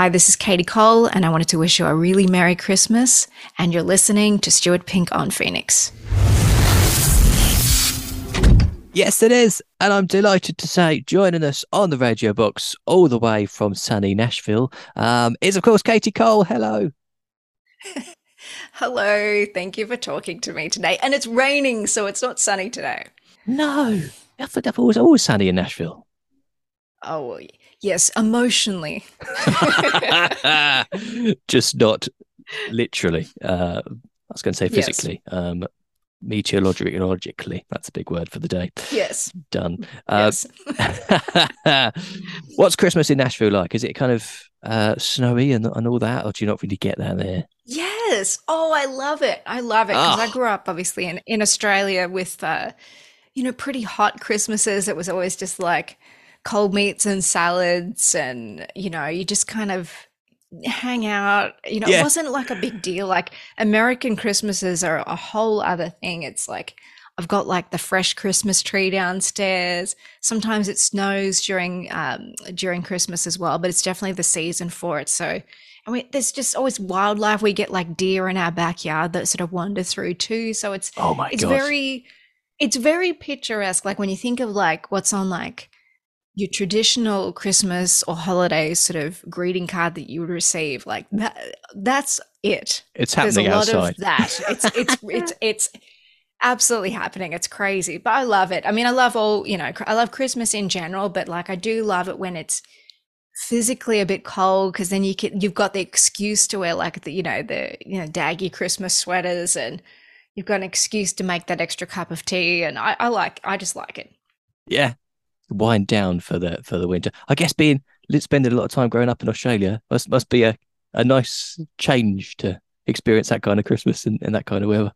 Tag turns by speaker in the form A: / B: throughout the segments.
A: Hi, this is Katie Cole, and I wanted to wish you a really Merry Christmas. And you're listening to Stuart Pink on Phoenix.
B: Yes, it is. And I'm delighted to say joining us on the radio box all the way from sunny Nashville um, is, of course, Katie Cole. Hello.
A: Hello. Thank you for talking to me today. And it's raining, so it's not sunny today.
B: No, I thought it was always sunny in Nashville.
A: Oh, yes, emotionally.
B: Just not literally. Uh, I was going to say physically. Yes. Um, meteorologically. That's a big word for the day.
A: Yes.
B: Done. Uh, yes. what's Christmas in Nashville like? Is it kind of uh, snowy and, and all that, or do you not really get that there?
A: Yes. Oh, I love it. I love it because oh. I ah. grew up obviously in, in Australia with, uh, you know, pretty hot Christmases. It was always just like cold meats and salads, and, you know, you just kind of hang out. You know, yeah. it wasn't like a big deal. Like American Christmases are a whole other thing. It's like I've got like the fresh Christmas tree downstairs. Sometimes it snows during um, during Christmas as well, but it's definitely the season for it. So. I mean, there's just always wildlife. We get like deer in our backyard that sort of wander through too. So it's
B: oh my
A: it's
B: gosh.
A: very it's very picturesque. Like when you think of like what's on like your traditional Christmas or holiday sort of greeting card that you would receive, like that, that's it.
B: It's happening
A: There's
B: a lot outside.
A: of that. It's it's it's it's absolutely happening. It's crazy, but I love it. I mean, I love all you know. I love Christmas in general, but like I do love it when it's physically a bit cold because then you can you've got the excuse to wear like the you know the you know daggy Christmas sweaters and you've got an excuse to make that extra cup of tea and I, I like I just like it.
B: Yeah, wind down for the for the winter. I guess being spending a lot of time growing up in Australia must must be a, a nice change to experience that kind of Christmas and, and that kind of weather.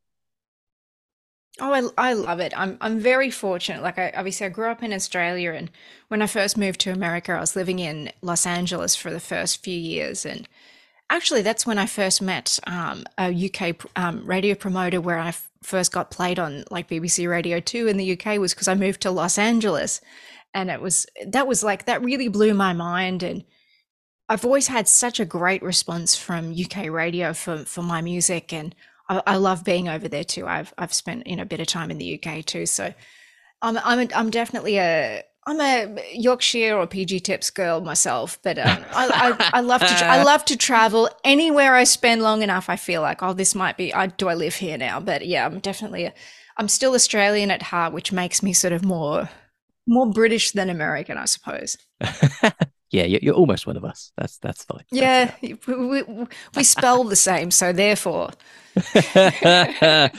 A: Oh, I, I love it. I'm I'm very fortunate. Like I obviously I grew up in Australia, and when I first moved to America, I was living in Los Angeles for the first few years, and actually that's when I first met um, a UK um, radio promoter where I f- first got played on like BBC Radio Two in the UK was because I moved to Los Angeles, and it was that was like that really blew my mind and I've always had such a great response from UK radio for for my music and I, I love being over there too. I've I've spent you know a bit of time in the UK too, so I'm I'm a, I'm definitely a I'm a Yorkshire or PG Tips girl myself, but um, I, I, I, love to I love to travel anywhere I spend long enough. I feel like oh this might be I do I live here now, but yeah I'm definitely a, I'm still Australian at heart, which makes me sort of more more British than American, I suppose.
B: yeah, you're, almost one of us. That's that's fine.
A: Yeah, that's we, we, we spell the same, so therefore.
B: that's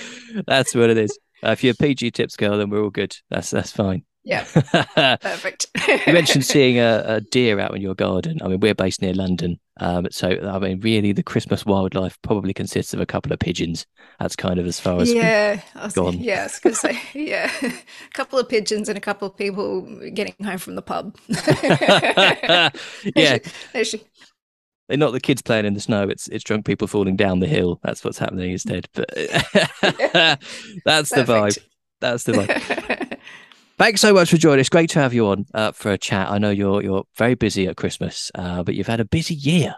B: what it is. Uh, if you're a PG tips girl, then we're all good. That's that's fine.
A: Yeah, perfect.
B: you mentioned seeing a, a, deer out in your garden. I mean, we're based near London, um, so I mean, really, the Christmas wildlife probably consists of a couple of pigeons. That's kind of as far as
A: yeah, gone. Yes, because yeah, a couple of pigeons and a couple of people getting home from the pub.
B: yeah, they're not the kids playing in the snow. It's it's drunk people falling down the hill. That's what's happening instead. But that's the vibe. That's the vibe. Thanks so much for joining. It's great to have you on uh, for a chat. I know you're you're very busy at Christmas, uh, but you've had a busy year,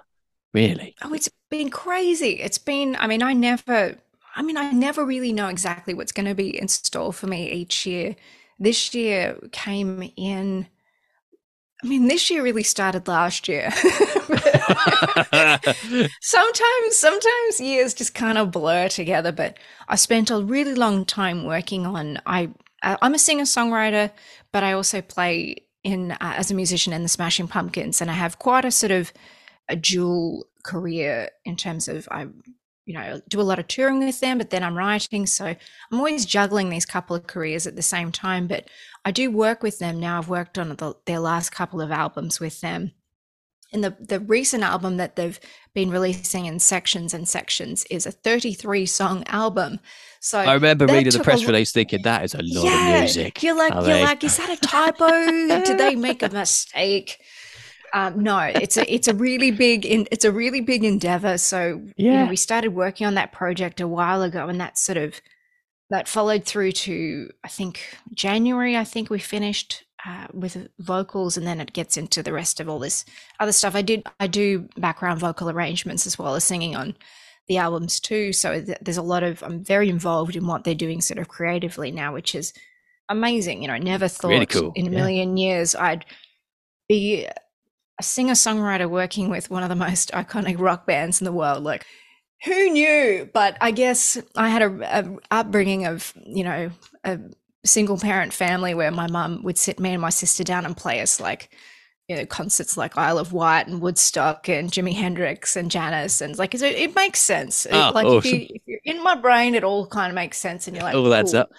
B: really.
A: Oh, it's been crazy. It's been. I mean, I never. I mean, I never really know exactly what's going to be in store for me each year. This year came in. I mean, this year really started last year. sometimes, sometimes years just kind of blur together. But I spent a really long time working on. I uh, I'm a singer songwriter, but I also play in uh, as a musician in the Smashing Pumpkins, and I have quite a sort of a dual career in terms of I, you know, do a lot of touring with them, but then I'm writing, so I'm always juggling these couple of careers at the same time. But I do work with them now. I've worked on the, their last couple of albums with them, and the the recent album that they've been releasing in sections and sections is a 33 song album so
B: I remember reading the press release thinking that is a lot yeah, of music.
A: You're like, you're like, is that a typo? Did they make a mistake? Um, no, it's a it's a really big in, it's a really big endeavor. So yeah, you know, we started working on that project a while ago, and that sort of that followed through to I think January. I think we finished uh, with vocals, and then it gets into the rest of all this other stuff. I did I do background vocal arrangements as well as singing on the albums too. So th- there's a lot of I'm very involved in what they're doing sort of creatively now, which is amazing. You know, I never thought really cool. in a million yeah. years I'd be a singer songwriter working with one of the most iconic rock bands in the world. Like, who knew? But I guess I had a, a upbringing of you know a single parent family where my mum would sit me and my sister down and play us like you know concerts like Isle of Wight and Woodstock and Jimi Hendrix and Janis and like it, it makes sense.
B: Oh,
A: like
B: awesome.
A: if, you, are in my brain, it all kind of makes sense, and you're like,
B: all adds
A: cool.
B: up.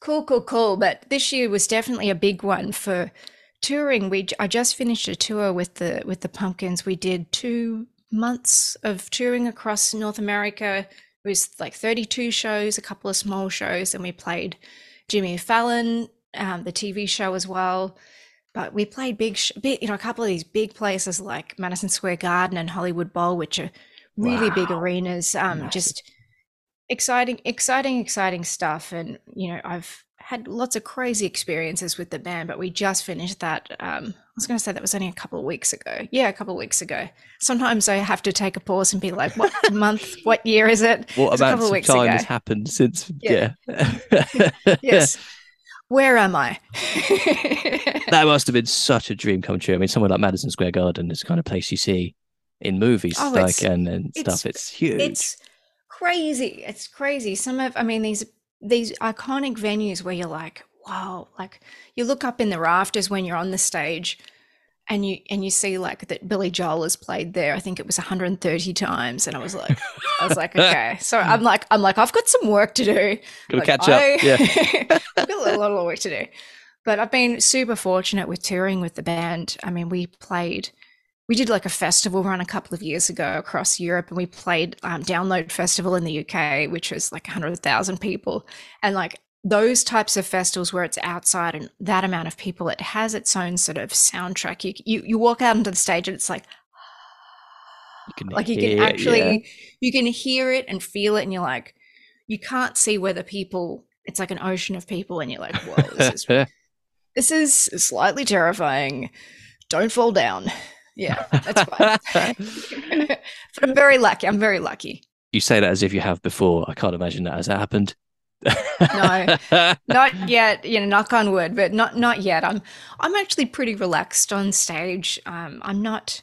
A: Cool, cool, cool. But this year was definitely a big one for touring. We I just finished a tour with the with the Pumpkins. We did two months of touring across North America. It was like 32 shows, a couple of small shows, and we played Jimmy Fallon, um, the TV show as well. But we played big, sh- big, you know, a couple of these big places like Madison Square Garden and Hollywood Bowl, which are really wow. big arenas. Um, just exciting, exciting, exciting stuff. And you know, I've had lots of crazy experiences with the band, but we just finished that. Um, I was going to say that was only a couple of weeks ago. Yeah, a couple of weeks ago. Sometimes I have to take a pause and be like, "What month? What year is it?"
B: What amount of, of time ago. has happened since? Yeah.
A: yeah. yes. Where am I?
B: that must have been such a dream come true. I mean, somewhere like Madison Square Garden is the kind of place you see in movies, oh, like and, and stuff. It's huge.
A: It's crazy. It's crazy. Some of, I mean, these these iconic venues where you're like, wow, like you look up in the rafters when you're on the stage and you and you see like that Billy Joel has played there. I think it was 130 times, and I was like, I was like, okay. So I'm like, I'm like, I've got some work to do.
B: Gotta
A: like,
B: catch I, up. Yeah,
A: I've got a lot of work to do. But I've been super fortunate with touring with the band. I mean, we played, we did like a festival run a couple of years ago across Europe, and we played um, Download Festival in the UK, which was like 100,000 people, and like those types of festivals where it's outside and that amount of people, it has its own sort of soundtrack. You you, you walk out onto the stage and it's like you like you can actually yeah. you can hear it and feel it and you're like you can't see where the people it's like an ocean of people and you're like whoa this is this is slightly terrifying. Don't fall down. Yeah that's fine but i'm very lucky i'm very lucky.
B: You say that as if you have before. I can't imagine that has happened
A: no, not yet. You know, knock on wood, but not not yet. I'm I'm actually pretty relaxed on stage. Um, I'm not.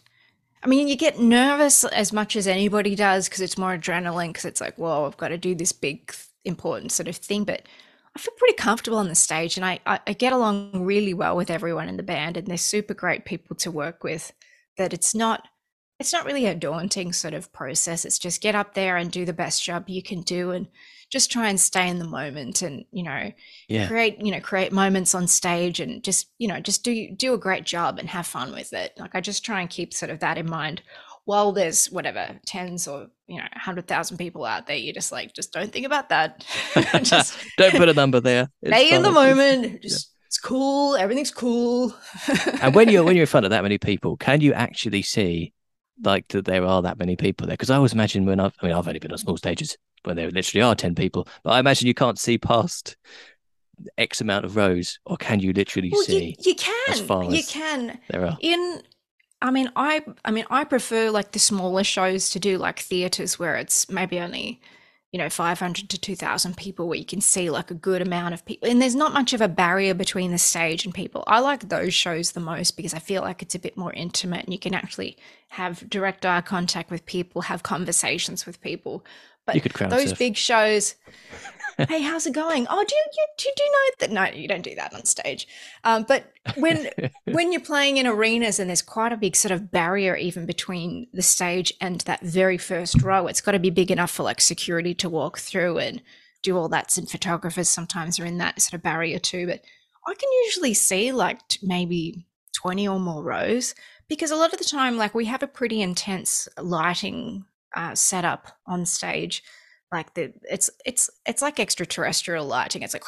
A: I mean, you get nervous as much as anybody does because it's more adrenaline. Because it's like, whoa, I've got to do this big, important sort of thing. But I feel pretty comfortable on the stage, and I, I I get along really well with everyone in the band, and they're super great people to work with. That it's not it's not really a daunting sort of process. It's just get up there and do the best job you can do and just try and stay in the moment and, you know,
B: yeah.
A: create, you know, create moments on stage and just, you know, just do do a great job and have fun with it. Like I just try and keep sort of that in mind while there's whatever tens or you know 100,000 people out there you just like just don't think about that
B: just don't put a number there
A: it's stay in the moment just yeah. it's cool everything's cool
B: and when you're when you're in front of that many people can you actually see like that there are that many people there because I always imagine when I've I mean I've only been on small stages when there literally are ten people, but I imagine you can't see past X amount of rows, or can you literally
A: well,
B: see?
A: You, you can. you can.
B: There are
A: in. I mean, I I mean, I prefer like the smaller shows to do like theaters where it's maybe only you know 500 to 2000 people where you can see like a good amount of people and there's not much of a barrier between the stage and people. I like those shows the most because i feel like it's a bit more intimate and you can actually have direct eye contact with people have conversations with people but
B: you could crowd
A: those
B: surf.
A: big shows hey, how's it going? Oh, do you, you do you know that? No, you don't do that on stage. Um, but when when you're playing in arenas and there's quite a big sort of barrier even between the stage and that very first row, it's got to be big enough for like security to walk through and do all that. And photographers sometimes are in that sort of barrier too. But I can usually see like maybe 20 or more rows because a lot of the time, like we have a pretty intense lighting uh, setup on stage like the it's it's it's like extraterrestrial lighting. It's like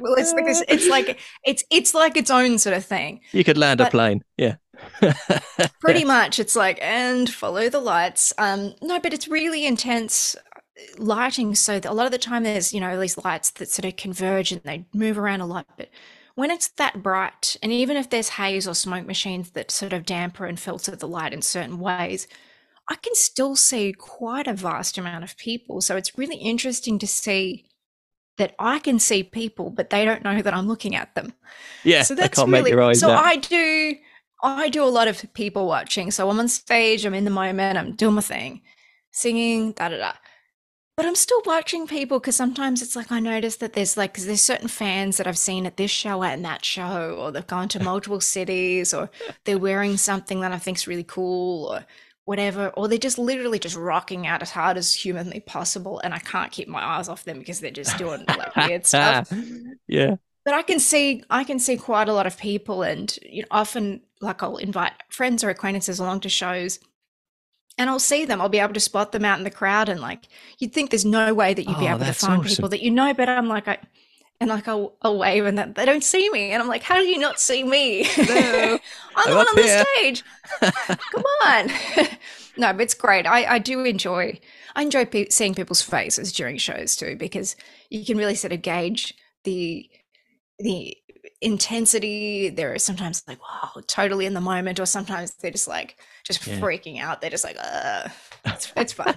A: well it's like this it's like it's it's like its own sort of thing.
B: You could land but a plane yeah.
A: Pretty much it's like and follow the lights. Um no but it's really intense uh, lighting so a lot of the time there's you know these lights that sort of converge and they move around a lot but when it's that bright, and even if there's haze or smoke machines that sort of damper and filter the light in certain ways, I can still see quite a vast amount of people. So it's really interesting to see that I can see people, but they don't know that I'm looking at them.
B: Yeah, so that's really,
A: So
B: out.
A: I do, I do a lot of people watching. So I'm on stage, I'm in the moment, I'm doing my thing, singing, da da da. But I'm still watching people because sometimes it's like I notice that there's like there's certain fans that I've seen at this show and that show, or they've gone to multiple cities, or they're wearing something that I think's really cool, or whatever, or they're just literally just rocking out as hard as humanly possible, and I can't keep my eyes off them because they're just doing like weird stuff.
B: Yeah.
A: But I can see I can see quite a lot of people, and you know, often like I'll invite friends or acquaintances along to shows, and I'll see them. I'll be able to spot them out in the crowd, and like you'd think there's no way that you'd be oh, able to find awesome. people that you know, but I'm like I and like I'll, I'll wave and they don't see me and i'm like how do you not see me? No, i'm, the one on here. the stage. Come on. No but it's great. I, I do enjoy i enjoy pe- seeing people's faces during shows too because you can really sort of gauge the the intensity. They're sometimes like wow totally in the moment or sometimes they're just like just yeah. freaking out. They're just like uh it's, it's fun.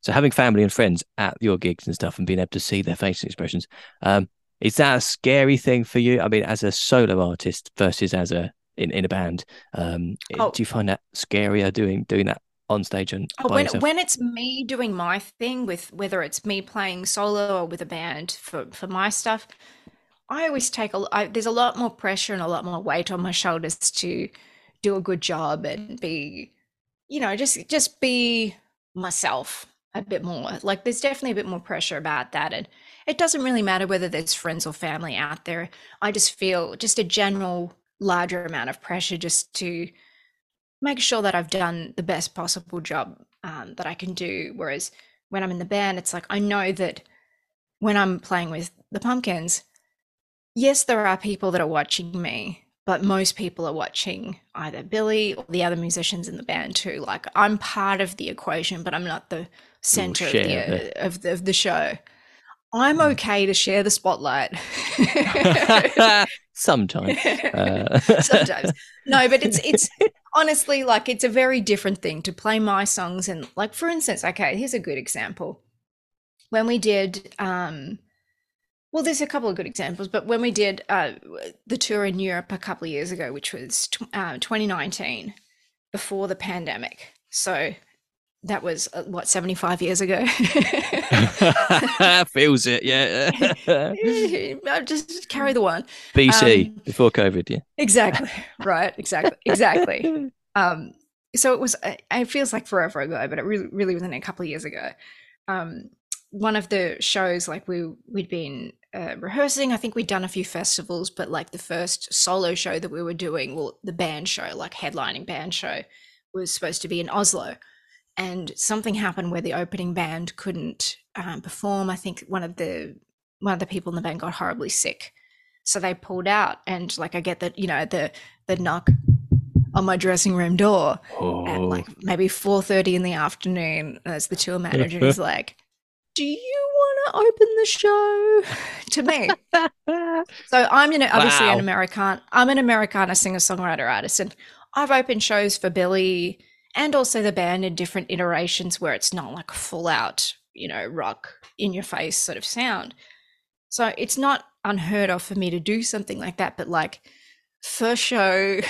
B: So having family and friends at your gigs and stuff and being able to see their facial expressions um is that a scary thing for you? I mean, as a solo artist versus as a in, in a band, um, oh. do you find that scarier doing doing that on stage and
A: oh, when when it's me doing my thing with whether it's me playing solo or with a band for for my stuff, I always take a I, there's a lot more pressure and a lot more weight on my shoulders to do a good job and be, you know, just just be myself a bit more. Like there's definitely a bit more pressure about that and it doesn't really matter whether there's friends or family out there. I just feel just a general larger amount of pressure just to make sure that I've done the best possible job um, that I can do. Whereas when I'm in the band, it's like I know that when I'm playing with the Pumpkins, yes, there are people that are watching me, but most people are watching either Billy or the other musicians in the band too. Like I'm part of the equation, but I'm not the center of the, of the, of the show. I'm okay to share the spotlight.
B: Sometimes. Uh.
A: Sometimes. No, but it's it's honestly like it's a very different thing to play my songs and like for instance, okay, here's a good example. When we did um well, there's a couple of good examples, but when we did uh, the tour in Europe a couple of years ago, which was t- uh, 2019, before the pandemic, so that was uh, what 75 years ago?
B: Feels it yeah.
A: I just carry the one.
B: Bc um, before covid yeah.
A: Exactly. Right exactly exactly. Um so it was uh, it feels like forever ago but it really really was a couple of years ago. Um one of the shows like we we'd been uh, rehearsing i think we'd done a few festivals but like the first solo show that we were doing well the band show like headlining band show was supposed to be in oslo and something happened where the opening band couldn't um, perform. I think one of the one of the people in the band got horribly sick, so they pulled out. And like I get that you know the the knock on my dressing room door oh. at like maybe four thirty in the afternoon as the tour manager is like, "Do you want to open the show?" to me. so I'm you know obviously wow. an American. I'm an Americana singer songwriter artist, and I've opened shows for Billy and also the band in different iterations where it's not like full out, you know, rock in your face sort of sound. So it's not unheard of for me to do something like that, but like first show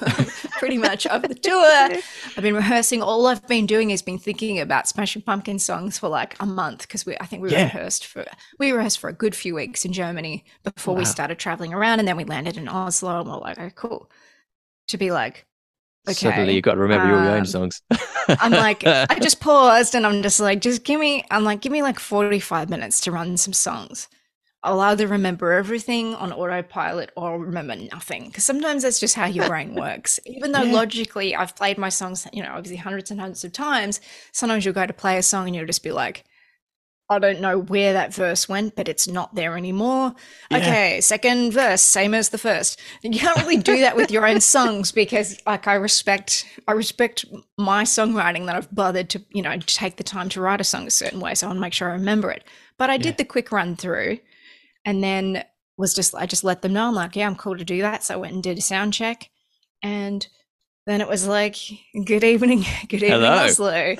A: pretty much of the tour. I've been rehearsing. All I've been doing is been thinking about Smashing Pumpkin songs for like a month because we I think we yeah. rehearsed for we rehearsed for a good few weeks in Germany before wow. we started traveling around, and then we landed in Oslo, and we're like, oh, cool. To be like,
B: Okay. Suddenly you've got to remember um, all your own um, songs.
A: I'm like, I just paused and I'm just like, just give me, I'm like, give me like 45 minutes to run some songs. I'll either remember everything on autopilot or I'll remember nothing. Because sometimes that's just how your brain works. Even though yeah. logically I've played my songs, you know, obviously hundreds and hundreds of times, sometimes you'll go to play a song and you'll just be like, I don't know where that verse went, but it's not there anymore. Yeah. Okay, second verse, same as the first. You can't really do that with your own songs because like I respect I respect my songwriting that I've bothered to, you know, take the time to write a song a certain way. So I want to make sure I remember it. But I yeah. did the quick run through and then was just I just let them know I'm like, yeah, I'm cool to do that. So I went and did a sound check, and then it was like, good evening, good evening, Hello. Oslo. you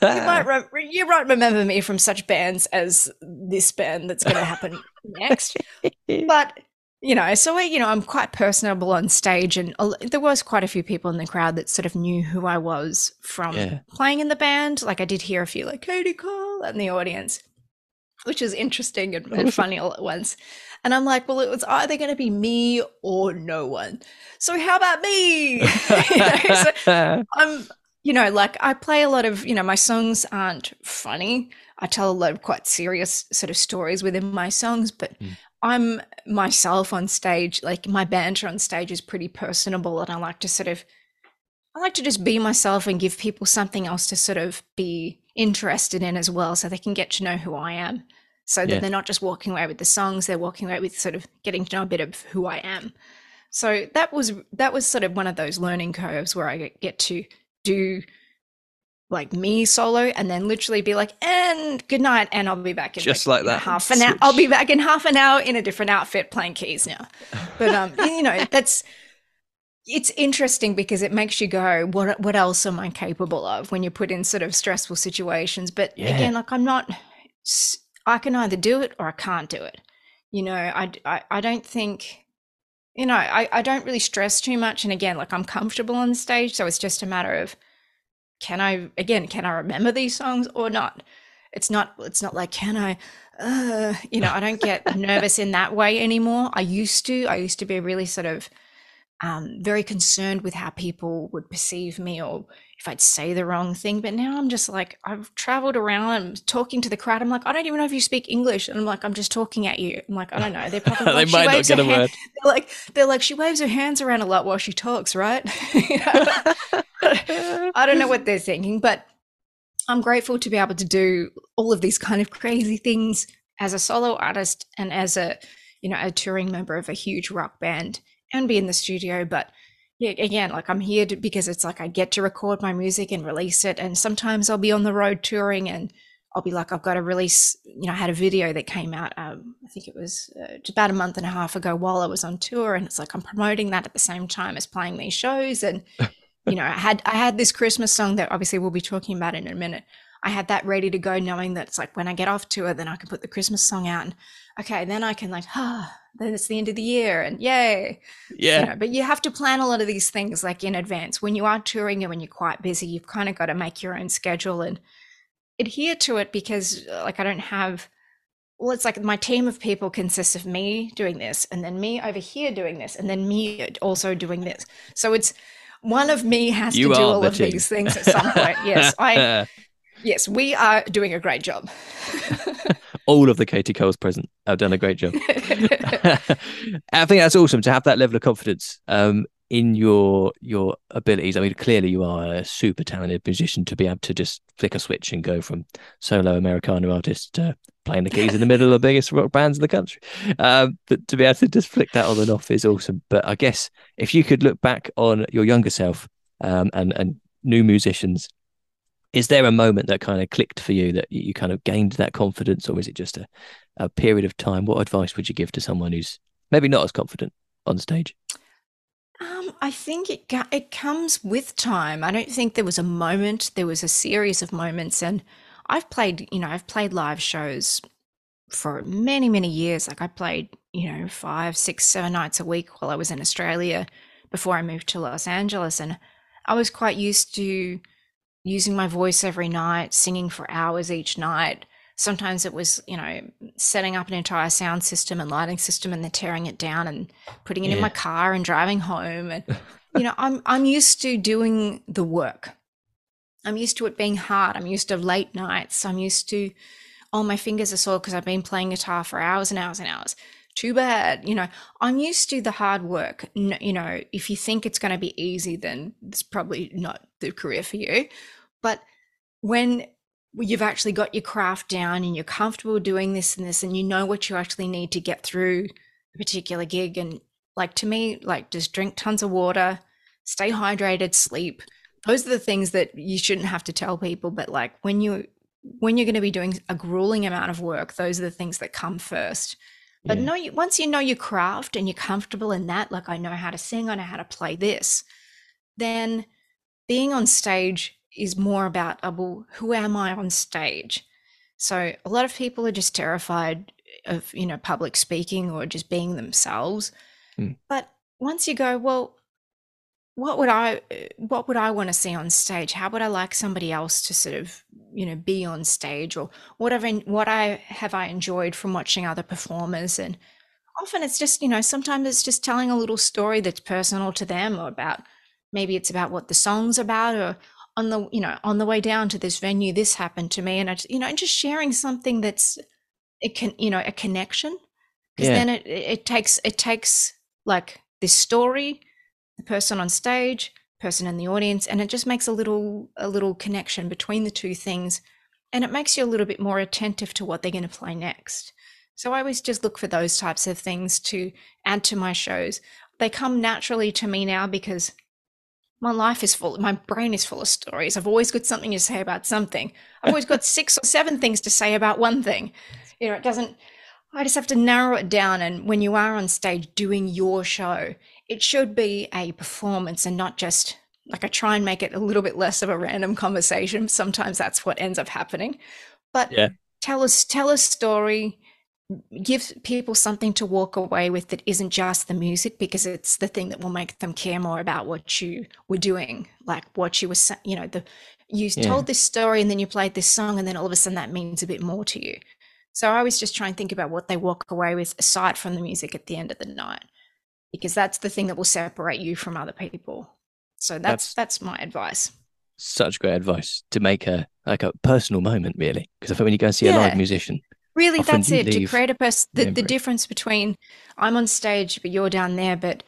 A: might re- you might remember me from such bands as this band that's going to happen next, but you know, so I, you know, I'm quite personable on stage, and there was quite a few people in the crowd that sort of knew who I was from yeah. playing in the band. Like I did hear a few like Katie Cole in the audience, which is interesting and, and funny all at once. And I'm like, well, it was either going to be me or no one. So how about me? you know, so I'm, you know, like I play a lot of, you know, my songs aren't funny. I tell a lot of quite serious sort of stories within my songs, but mm. I'm myself on stage. Like my banter on stage is pretty personable, and I like to sort of, I like to just be myself and give people something else to sort of be interested in as well, so they can get to know who I am so that yeah. they're not just walking away with the songs they're walking away with sort of getting to know a bit of who i am. So that was that was sort of one of those learning curves where i get to do like me solo and then literally be like and good night and i'll be back in
B: just like, like that.
A: half an hour i'll be back in half an hour in a different outfit playing keys now. But um you know that's it's interesting because it makes you go what what else am i capable of? when you're put in sort of stressful situations. But yeah. again like i'm not I can either do it or I can't do it. You know, I, I, I don't think, you know, I, I don't really stress too much. And again, like I'm comfortable on stage. So it's just a matter of can I, again, can I remember these songs or not? It's not, it's not like, can I, uh, you know, I don't get nervous in that way anymore. I used to, I used to be really sort of um, very concerned with how people would perceive me or if I'd say the wrong thing. But now I'm just like, I've traveled around, I'm talking to the crowd. I'm like, I don't even know if you speak English. And I'm like, I'm just talking at you. I'm like, I don't know. They're probably
B: they
A: like,
B: might not get a hand. word.
A: They're like, they're like, she waves her hands around a lot while she talks, right? I don't know what they're thinking, but I'm grateful to be able to do all of these kind of crazy things as a solo artist and as a, you know, a touring member of a huge rock band and be in the studio. But yeah, again, like I'm here to, because it's like I get to record my music and release it. And sometimes I'll be on the road touring and I'll be like, I've got to release, you know, I had a video that came out, um, I think it was uh, about a month and a half ago while I was on tour. And it's like, I'm promoting that at the same time as playing these shows. And, you know, I had, I had this Christmas song that obviously we'll be talking about in a minute. I had that ready to go, knowing that it's like when I get off tour, then I can put the Christmas song out. And okay, then I can like, ah, then it's the end of the year and yay.
B: Yeah.
A: You know, but you have to plan a lot of these things like in advance. When you are touring and when you're quite busy, you've kind of got to make your own schedule and adhere to it because uh, like I don't have well, it's like my team of people consists of me doing this and then me over here doing this and then me also doing this. So it's one of me has you to do all of team. these things at some point. Yes. I yes, we are doing a great job.
B: all of the Katie Coles present have done a great job. I think that's awesome to have that level of confidence um, in your your abilities. I mean, clearly you are a super talented musician to be able to just flick a switch and go from solo Americana artist to playing the keys in the middle of the biggest rock bands in the country. Um, but to be able to just flick that on and off is awesome. But I guess if you could look back on your younger self um, and and new musicians is there a moment that kind of clicked for you that you kind of gained that confidence or is it just a, a period of time what advice would you give to someone who's maybe not as confident on stage
A: um, I think it it comes with time. I don't think there was a moment. There was a series of moments, and I've played. You know, I've played live shows for many, many years. Like I played, you know, five, six, seven nights a week while I was in Australia before I moved to Los Angeles, and I was quite used to using my voice every night, singing for hours each night. Sometimes it was, you know, setting up an entire sound system and lighting system and then tearing it down and putting it yeah. in my car and driving home. And, you know, I'm I'm used to doing the work. I'm used to it being hard. I'm used to late nights. I'm used to, oh, my fingers are sore because I've been playing guitar for hours and hours and hours. Too bad. You know, I'm used to the hard work. you know, if you think it's going to be easy, then it's probably not the career for you. But when you've actually got your craft down and you're comfortable doing this and this and you know what you actually need to get through a particular gig and like to me like just drink tons of water stay hydrated sleep those are the things that you shouldn't have to tell people but like when you when you're going to be doing a grueling amount of work those are the things that come first But yeah. no, once you know your craft and you're comfortable in that, like I know how to sing, I know how to play this, then being on stage is more about, oh, well, who am I on stage? So a lot of people are just terrified of, you know, public speaking or just being themselves. Mm. But once you go, well, what would I what would I want to see on stage? How would I like somebody else to sort of, you know, be on stage or whatever what I have I enjoyed from watching other performers and often it's just, you know, sometimes it's just telling a little story that's personal to them or about maybe it's about what the song's about or on the you know on the way down to this venue this happened to me and I just, you know and just sharing something that's it can you know a connection. Because yeah. then it it takes it takes like this story the person on stage person in the audience and it just makes a little a little connection between the two things and it makes you a little bit more attentive to what they're going to play next. So i always just look for those types of things to add to my shows. They come naturally to me now because my life is full my brain is full of stories. I've always got something to say about something. I've always got six or seven things to say about one thing. You know it doesn't i just have to narrow it down and when you are on stage doing your show it should be a performance and not just like i try and make it a little bit less of a random conversation. Sometimes that's what ends up happening. But yeah. tell us tell a story give people something to walk away with that isn't just the music because it's the thing that will make them care more about what you were doing like what you were you know the you yeah. told this story and then you played this song and then all of a sudden that means a bit more to you so i always just try and think about what they walk away with aside from the music at the end of the night because that's the thing that will separate you from other people so that's that's, that's my advice
B: such great advice to make a like a personal moment really because i think when you go and see yeah. a live musician
A: Really, that's it. To create a person, the, the difference between I'm on stage, but you're down there, but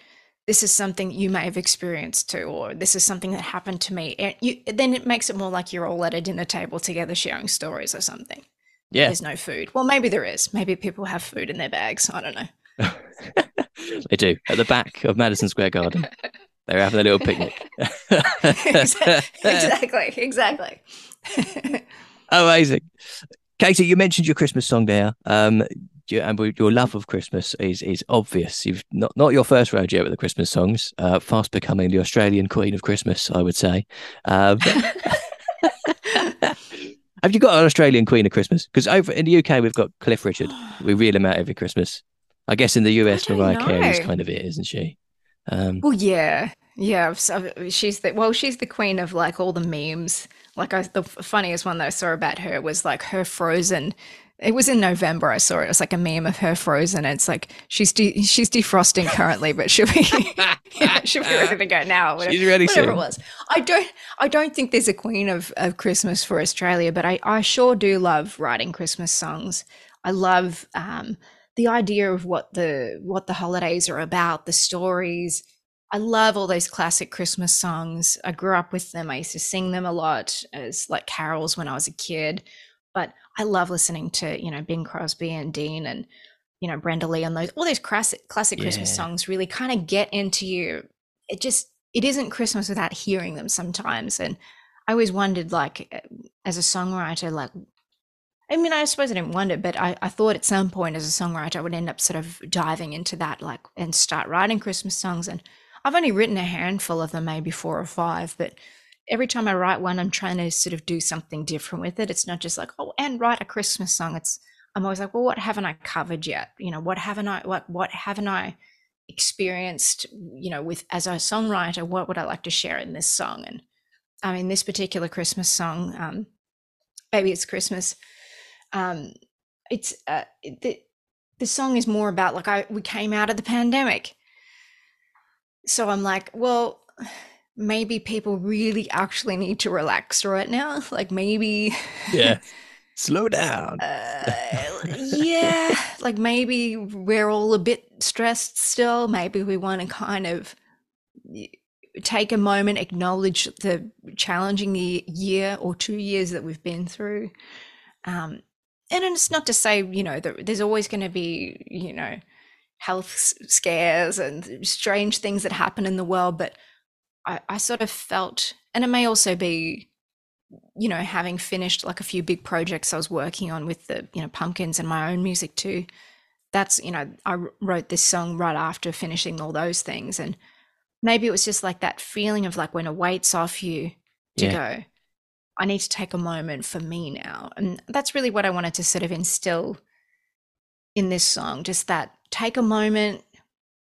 A: this is something you may have experienced too, or this is something that happened to me. And you, then it makes it more like you're all at a dinner table together sharing stories or something. Yeah. There's no food. Well, maybe there is. Maybe people have food in their bags. I don't know.
B: they do. At the back of Madison Square Garden. They're having a little picnic.
A: exactly. Exactly.
B: Amazing. Katie, you mentioned your Christmas song there. Um, and your love of Christmas is is obvious. You've not not your first rodeo with the Christmas songs. Uh, fast becoming the Australian Queen of Christmas, I would say. Um, have you got an Australian Queen of Christmas? Because over in the UK we've got Cliff Richard. We reel him out every Christmas. I guess in the US Mariah Carey is kind of it, isn't she?
A: Um, well, yeah, yeah. She's the well, she's the queen of like all the memes like I, the funniest one that I saw about her was like her frozen. It was in November. I saw it. It was like a meme of her frozen. And it's like she's de- she's defrosting currently, but she'll be yeah, she'll be ready to go now.
B: Whatever, she's ready.
A: Whatever soon. it was. I don't I don't think there's a queen of, of Christmas for Australia, but I I sure do love writing Christmas songs. I love um, the idea of what the what the holidays are about, the stories I love all those classic Christmas songs. I grew up with them. I used to sing them a lot as like carols when I was a kid. But I love listening to, you know, Bing Crosby and Dean and, you know, Brenda Lee and those all those classic classic yeah. Christmas songs really kind of get into you. It just it isn't Christmas without hearing them sometimes. And I always wondered, like, eh, as a songwriter, like I mean, I suppose I didn't wonder, but I, I thought at some point as a songwriter, I would end up sort of diving into that, like, and start writing Christmas songs. And I've only written a handful of them, maybe four or five, but every time I write one, I'm trying to sort of do something different with it. It's not just like, oh, and write a Christmas song. It's I'm always like, well, what haven't I covered yet? You know, what haven't I what what haven't I experienced, you know, with as a songwriter, what would I like to share in this song? And I mean, this particular Christmas song, um, Baby It's Christmas, um, it's uh, the the song is more about like I we came out of the pandemic so I'm like, well, maybe people really actually need to relax right now. Like maybe
B: Yeah. Slow down.
A: uh, yeah, like maybe we're all a bit stressed still. Maybe we want to kind of take a moment, acknowledge the challenging year or two years that we've been through. Um, and it's not to say, you know, that there's always going to be, you know, health scares and strange things that happen in the world. But I, I sort of felt, and it may also be, you know, having finished like a few big projects I was working on with the, you know, pumpkins and my own music too, that's you know I wrote this song right after finishing all those things, and maybe it was just like that feeling of like when a weight's off you to yeah. go. I need to take a moment for me now, and that's really what I wanted to sort of instill in this song. Just that take a moment.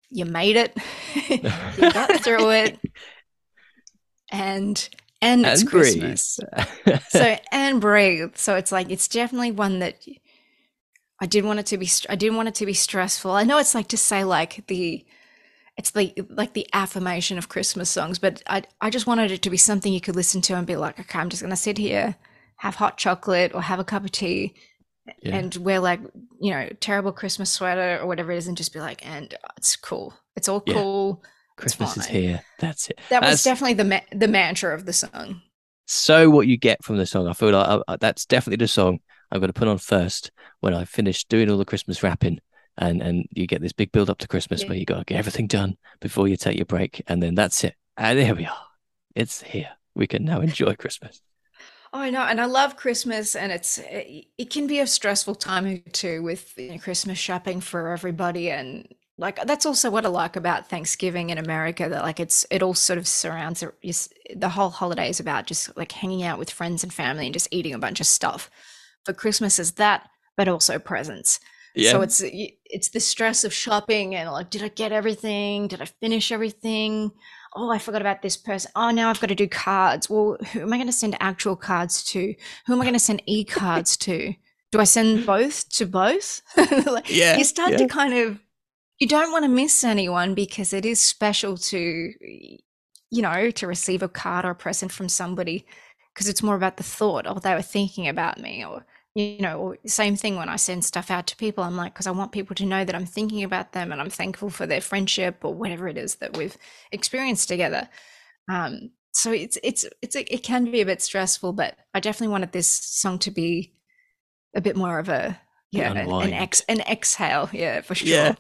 A: You made it. you got through it, and and it's and Christmas. so and breathe. So it's like it's definitely one that I didn't want it to be. I didn't want it to be stressful. I know it's like to say like the, it's the like the affirmation of Christmas songs, but I I just wanted it to be something you could listen to and be like, okay, I'm just gonna sit here, have hot chocolate or have a cup of tea, yeah. and wear like you know terrible Christmas sweater or whatever it is, and just be like, and it's cool. It's all cool. Yeah.
B: Christmas is here. That's it.
A: That
B: that's,
A: was definitely the ma- the mantra of the song.
B: So what you get from the song, I feel like I, I, that's definitely the song I'm going to put on first when I finish doing all the Christmas wrapping. And and you get this big build up to Christmas yeah. where you got to get everything done before you take your break, and then that's it. And there we are. It's here. We can now enjoy Christmas.
A: Oh, I know, and I love Christmas, and it's it, it can be a stressful time too with you know, Christmas shopping for everybody, and like that's also what I like about Thanksgiving in America that like it's it all sort of surrounds just the whole holiday is about just like hanging out with friends and family and just eating a bunch of stuff. But Christmas is that, but also presents. Yeah. So it's it's the stress of shopping and like, did I get everything? Did I finish everything? Oh, I forgot about this person. Oh, now I've got to do cards. Well, who am I going to send actual cards to? Who am I going to send e cards to? Do I send both to both? like, yeah, you start yeah. to kind of you don't want to miss anyone because it is special to you know to receive a card or a present from somebody because it's more about the thought or oh, they were thinking about me or you know same thing when i send stuff out to people i'm like because i want people to know that i'm thinking about them and i'm thankful for their friendship or whatever it is that we've experienced together um so it's it's it's it can be a bit stressful but i definitely wanted this song to be a bit more of a yeah an, ex an exhale yeah for sure
B: yeah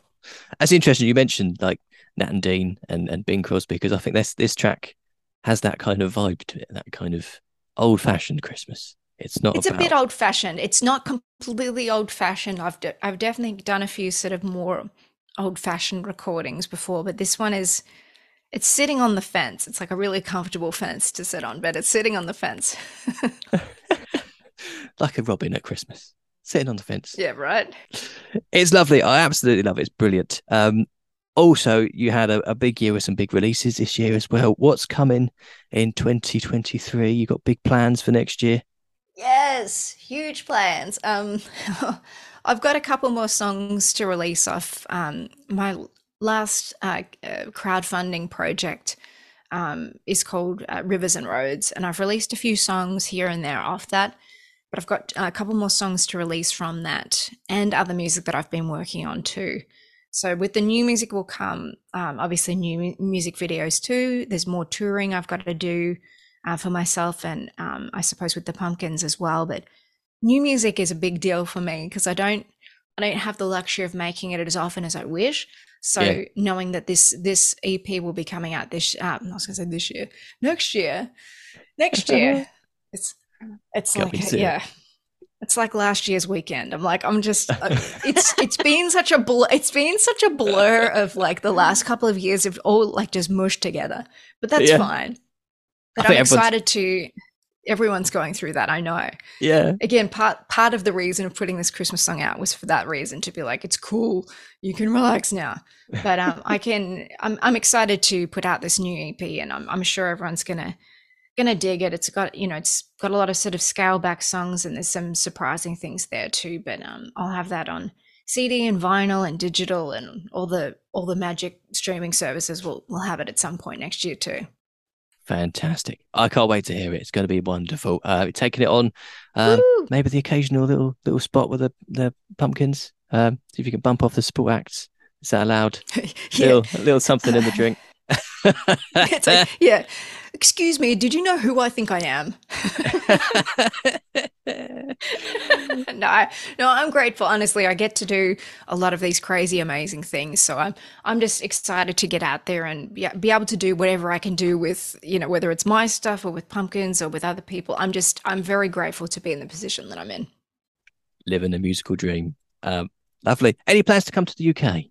B: that's interesting. You mentioned like Nat and Dean and, and Bing Crosby because I think this this track has that kind of vibe to it, that kind of old fashioned Christmas. It's not.
A: It's
B: about...
A: a bit old fashioned. It's not completely old fashioned. I've de- I've definitely done a few sort of more old fashioned recordings before, but this one is it's sitting on the fence. It's like a really comfortable fence to sit on, but it's sitting on the fence.
B: like a robin at Christmas sitting on the fence.
A: Yeah, right.
B: It's lovely. I absolutely love it. It's brilliant. Um, also, you had a, a, big year with some big releases this year as well. What's coming in 2023? You got big plans for next year?
A: Yes, huge plans. Um, I've got a couple more songs to release off um, my last uh, uh, crowdfunding project. Um, is called uh, Rivers and Roads, and I've released a few songs here and there off that but I've got a couple more songs to release from that and other music that I've been working on too. So with the new music will come um, obviously new music videos too. There's more touring I've got to do uh, for myself and um, I suppose with the Pumpkins as well. But new music is a big deal for me because I don't I don't have the luxury of making it as often as I wish. So yeah. knowing that this this EP will be coming out this uh, I was going to say this year next year next year it's it's like yeah. It's like last year's weekend. I'm like, I'm just. Uh, it's it's been such a blur. It's been such a blur of like the last couple of years of all like just mushed together. But that's yeah. fine. But I'm excited to. Everyone's going through that. I know.
B: Yeah.
A: Again, part part of the reason of putting this Christmas song out was for that reason to be like, it's cool. You can relax now. But um, I can. I'm I'm excited to put out this new EP, and I'm I'm sure everyone's gonna gonna dig it. It's got you know it's got a lot of sort of scale back songs and there's some surprising things there too. But um, I'll have that on CD and vinyl and digital and all the all the magic streaming services. Will will have it at some point next year too.
B: Fantastic! I can't wait to hear it. It's going to be wonderful. Uh, taking it on, um, maybe the occasional little little spot with the the pumpkins. Um, see if you can bump off the support acts. Is that allowed? yeah. little, a little something in the drink.
A: like, yeah. Excuse me, did you know who I think I am? no, no, I'm grateful. Honestly, I get to do a lot of these crazy, amazing things. So I'm, I'm just excited to get out there and be, be able to do whatever I can do with, you know, whether it's my stuff or with pumpkins or with other people. I'm just, I'm very grateful to be in the position that I'm in.
B: Living a musical dream. Um, Lovely. Any plans to come to the UK?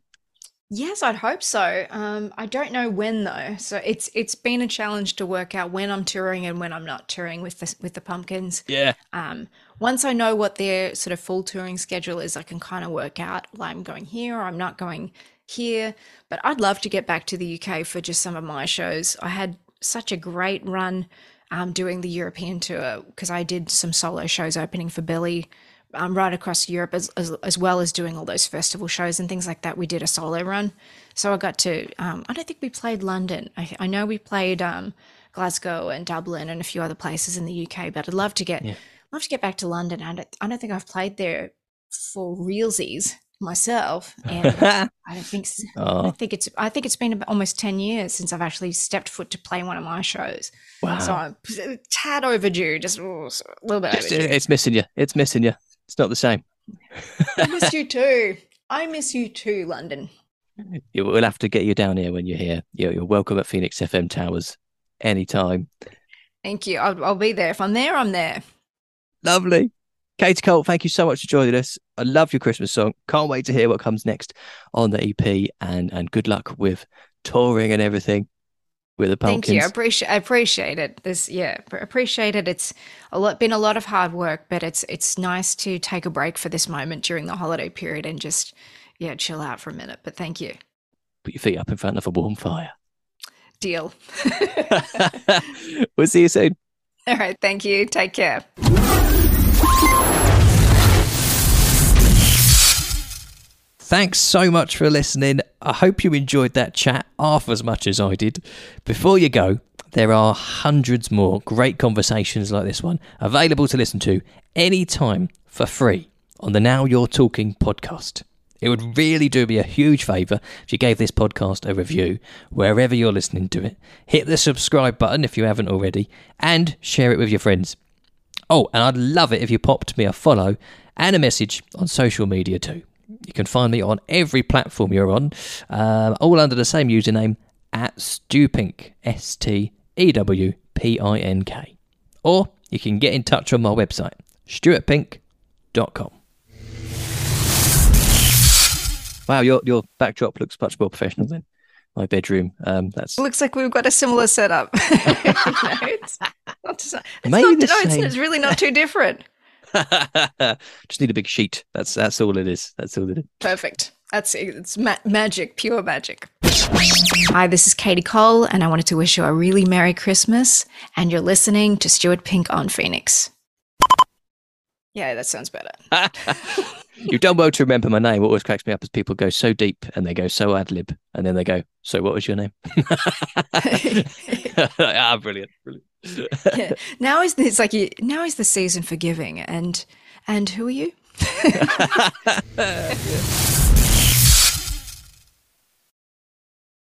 A: Yes, I'd hope so. Um, I don't know when though. So it's it's been a challenge to work out when I'm touring and when I'm not touring with the with the pumpkins.
B: Yeah.
A: Um, once I know what their sort of full touring schedule is, I can kind of work out well, I'm going here or I'm not going here. But I'd love to get back to the UK for just some of my shows. I had such a great run um, doing the European tour because I did some solo shows opening for Billy um, right across Europe, as, as, as well as doing all those festival shows and things like that. We did a solo run, so I got to. Um, I don't think we played London. I, I know we played um, Glasgow and Dublin and a few other places in the UK, but I'd love to get yeah. love to get back to London. I don't, I don't think I've played there for realsies myself, and I don't think oh. I think it's I think it's been almost ten years since I've actually stepped foot to play one of my shows. Wow! So I'm tad overdue, just a little bit. Just, overdue.
B: It's missing you. It's missing you. It's not the same.
A: I miss you too. I miss you too, London.
B: We'll have to get you down here when you're here. You're, you're welcome at Phoenix FM Towers anytime.
A: Thank you. I'll, I'll be there. If I'm there, I'm there.
B: Lovely. Katie Cole, thank you so much for joining us. I love your Christmas song. Can't wait to hear what comes next on the EP and and good luck with touring and everything with the pumpkins.
A: Thank you. I appreciate I appreciate it. This yeah, appreciate it. It's a lot been a lot of hard work, but it's it's nice to take a break for this moment during the holiday period and just yeah, chill out for a minute. But thank you.
B: Put your feet up in front of a warm fire.
A: Deal.
B: we'll see you soon.
A: All right, thank you. Take care.
B: Thanks so much for listening. I hope you enjoyed that chat half as much as I did. Before you go, there are hundreds more great conversations like this one available to listen to anytime for free on the Now You're Talking podcast. It would really do me a huge favour if you gave this podcast a review wherever you're listening to it. Hit the subscribe button if you haven't already and share it with your friends. Oh, and I'd love it if you popped me a follow and a message on social media too. You can find me on every platform you're on, uh, all under the same username at Stewpink, S T E W P I N K. Or you can get in touch on my website, stuartpink.com. Wow, your your backdrop looks much more professional than my bedroom. Um, that's
A: looks like we've got a similar setup. it's, not, it's not, no, it's, it's really not too different.
B: Just need a big sheet. That's that's all it is. That's all it is.
A: Perfect. That's it. it's ma- magic, pure magic. Hi, this is Katie Cole, and I wanted to wish you a really Merry Christmas. And you're listening to Stuart Pink on Phoenix. Yeah, that sounds better.
B: You've done well to remember my name. What always cracks me up is people go so deep and they go so ad lib, and then they go, "So, what was your name?" ah, brilliant, brilliant
A: Now is it's like you, now is the season for giving, and and who are you? yeah.